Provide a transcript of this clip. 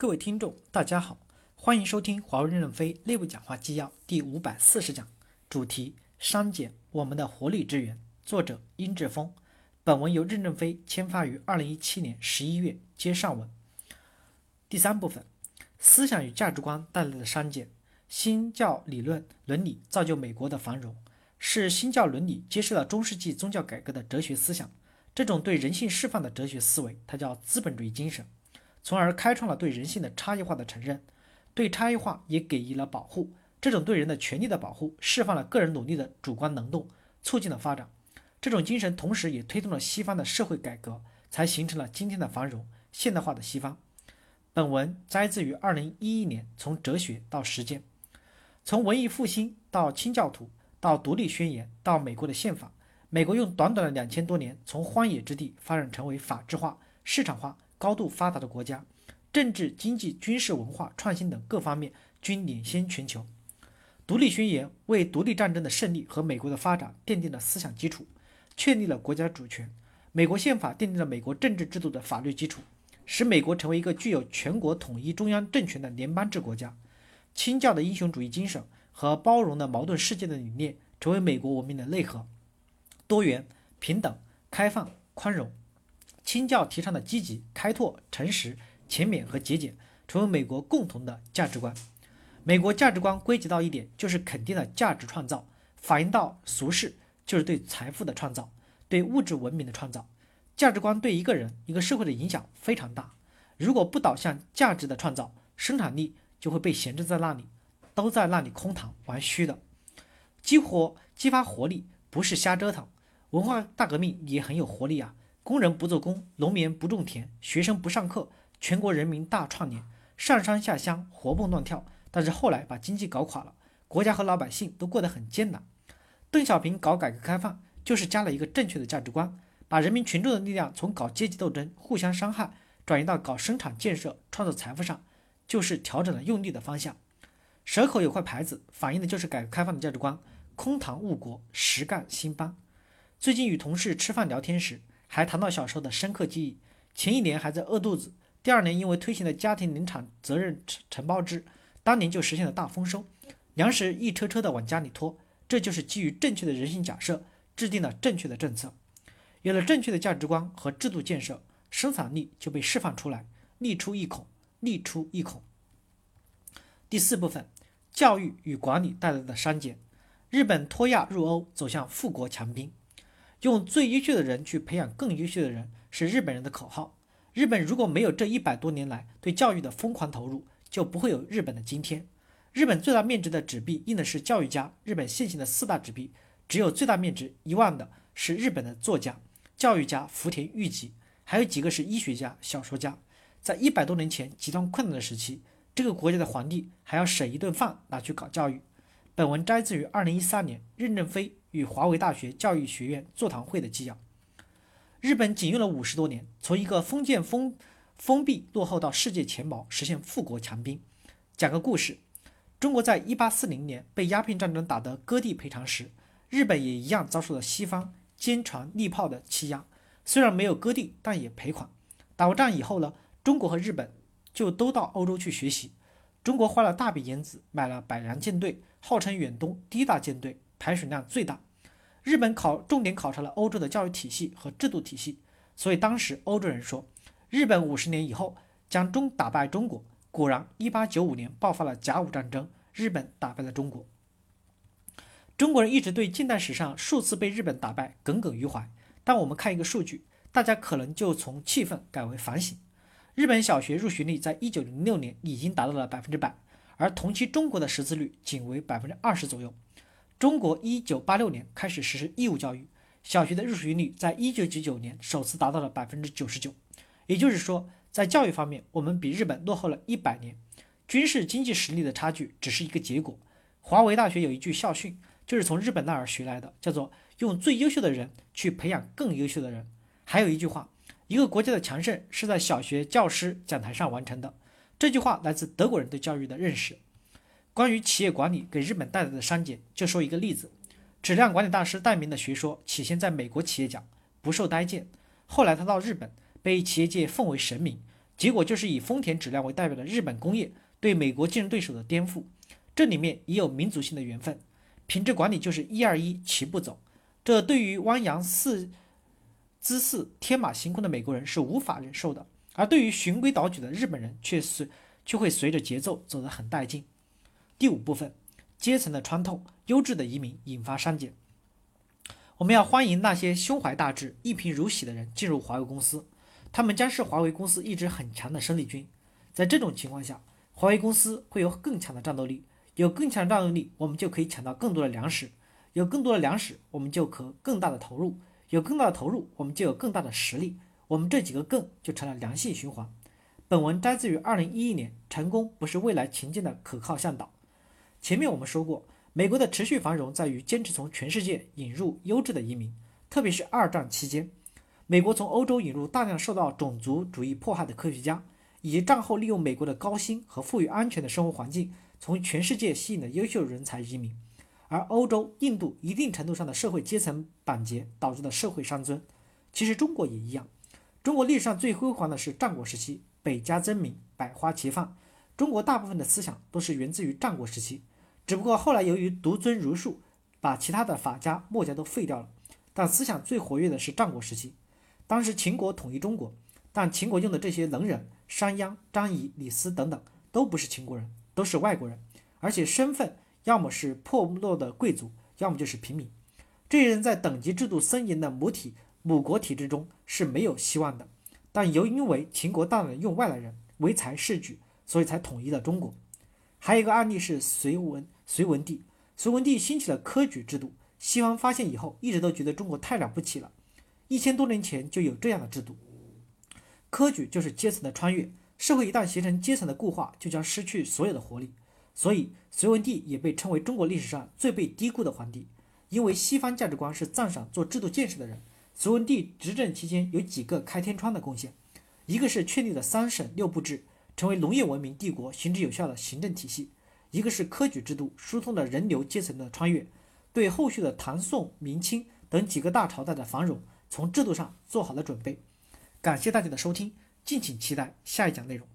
各位听众，大家好，欢迎收听华为任正非内部讲话纪要第五百四十讲，主题：删减我们的活力之源。作者：殷志峰。本文由任正非签发于二零一七年十一月。接上文。第三部分：思想与价值观带来的删减。新教理论伦理造就美国的繁荣，是新教伦理揭示了中世纪宗教改革的哲学思想。这种对人性释放的哲学思维，它叫资本主义精神。从而开创了对人性的差异化的承认，对差异化也给予了保护。这种对人的权利的保护，释放了个人努力的主观能动，促进了发展。这种精神同时也推动了西方的社会改革，才形成了今天的繁荣现代化的西方。本文摘自于二零一一年《从哲学到实践》，从文艺复兴到清教徒，到独立宣言，到美国的宪法。美国用短短的两千多年，从荒野之地发展成为法制化、市场化。高度发达的国家，政治、经济、军事、文化、创新等各方面均领先全球。独立宣言为独立战争的胜利和美国的发展奠定了思想基础，确立了国家主权。美国宪法奠定了美国政治制度的法律基础，使美国成为一个具有全国统一中央政权的联邦制国家。清教的英雄主义精神和包容的矛盾世界的理念成为美国文明的内核。多元、平等、开放、宽容。清教提倡的积极、开拓、诚实、勤勉和节俭，成为美国共同的价值观。美国价值观归结到一点，就是肯定的价值创造；反映到俗世，就是对财富的创造，对物质文明的创造。价值观对一个人、一个社会的影响非常大。如果不导向价值的创造，生产力就会被闲置在那里，都在那里空谈玩虚的。激活、激发活力，不是瞎折腾。文化大革命也很有活力啊。工人不做工，农民不种田，学生不上课，全国人民大串联，上山下乡，活蹦乱跳。但是后来把经济搞垮了，国家和老百姓都过得很艰难。邓小平搞改革开放，就是加了一个正确的价值观，把人民群众的力量从搞阶级斗争、互相伤害，转移到搞生产建设、创造财富上，就是调整了用力的方向。蛇口有块牌子，反映的就是改革开放的价值观：空谈误国，实干兴邦。最近与同事吃饭聊天时。还谈到小时候的深刻记忆，前一年还在饿肚子，第二年因为推行了家庭林场责任承承包制，当年就实现了大丰收，粮食一车车的往家里拖。这就是基于正确的人性假设，制定了正确的政策，有了正确的价值观和制度建设，生产力就被释放出来，力出一孔，力出一孔。第四部分，教育与管理带来的删减，日本脱亚入欧，走向富国强兵。用最优秀的人去培养更优秀的人，是日本人的口号。日本如果没有这一百多年来对教育的疯狂投入，就不会有日本的今天。日本最大面值的纸币印的是教育家。日本现行的四大纸币，只有最大面值一万的是日本的作家、教育家福田谕吉，还有几个是医学家、小说家。在一百多年前极端困难的时期，这个国家的皇帝还要省一顿饭拿去搞教育。本文摘自于二零一三年任正非。与华为大学教育学院座谈会的纪要。日本仅用了五十多年，从一个封建封封闭落后到世界前茅，实现富国强兵。讲个故事：中国在一八四零年被鸦片战争打得割地赔偿时，日本也一样遭受了西方坚船利炮的欺压。虽然没有割地，但也赔款。打完仗以后呢，中国和日本就都到欧洲去学习。中国花了大笔银子买了百洋舰队，号称远东第一大舰队。排水量最大，日本考重点考察了欧洲的教育体系和制度体系，所以当时欧洲人说，日本五十年以后将中打败中国。果然，一八九五年爆发了甲午战争，日本打败了中国。中国人一直对近代史上数次被日本打败耿耿于怀，但我们看一个数据，大家可能就从气愤改为反省。日本小学入学率在一九零六年已经达到了百分之百，而同期中国的识字率仅为百分之二十左右。中国一九八六年开始实施义务教育，小学的入学率在一九九九年首次达到了百分之九十九。也就是说，在教育方面，我们比日本落后了一百年。军事经济实力的差距只是一个结果。华为大学有一句校训，就是从日本那儿学来的，叫做“用最优秀的人去培养更优秀的人”。还有一句话，一个国家的强盛是在小学教师讲台上完成的。这句话来自德国人对教育的认识。关于企业管理给日本带来的删减，就说一个例子：质量管理大师戴明的学说起先在美国企业讲不受待见，后来他到日本被企业界奉为神明，结果就是以丰田质量为代表的日本工业对美国竞争对手的颠覆。这里面也有民族性的缘分，品质管理就是一二一齐步走。这对于汪洋四姿势天马行空的美国人是无法忍受的，而对于循规蹈矩的日本人却随却会随着节奏走得很带劲。第五部分，阶层的穿透，优质的移民引发删减。我们要欢迎那些胸怀大志、一贫如洗的人进入华为公司，他们将是华为公司一支很强的生力军。在这种情况下，华为公司会有更强的战斗力。有更强的战斗力，我们就可以抢到更多的粮食；有更多的粮食，我们就可更大的投入；有更大的投入，我们就有更大的实力。我们这几个“更”就成了良性循环。本文摘自于二零一一年，成功不是未来前进的可靠向导。前面我们说过，美国的持续繁荣在于坚持从全世界引入优质的移民，特别是二战期间，美国从欧洲引入大量受到种族主义迫害的科学家，以及战后利用美国的高薪和富裕安全的生活环境。从全世界吸引了优秀人才移民，而欧洲、印度一定程度上的社会阶层板结导致的社会伤尊。其实中国也一样。中国历史上最辉煌的是战国时期，百家争鸣，百花齐放。中国大部分的思想都是源自于战国时期，只不过后来由于独尊儒术，把其他的法家、墨家都废掉了。但思想最活跃的是战国时期。当时秦国统一中国，但秦国用的这些能人，商鞅、张仪、李斯等等，都不是秦国人。都是外国人，而且身份要么是破落的贵族，要么就是平民。这些人在等级制度森严的母体母国体制中是没有希望的。但由因为秦国大量用外来人唯才是举，所以才统一了中国。还有一个案例是隋文隋文帝，隋文帝兴起了科举制度，西方发现以后，一直都觉得中国太了不起了。一千多年前就有这样的制度，科举就是阶层的穿越。社会一旦形成阶层的固化，就将失去所有的活力。所以，隋文帝也被称为中国历史上最被低估的皇帝。因为西方价值观是赞赏做制度建设的人。隋文帝执政期间有几个开天窗的贡献：一个是确立了三省六部制，成为农业文明帝国行之有效的行政体系；一个是科举制度疏通了人流阶层的穿越，对后续的唐宋明清等几个大朝代的繁荣，从制度上做好了准备。感谢大家的收听。敬请期待下一讲内容。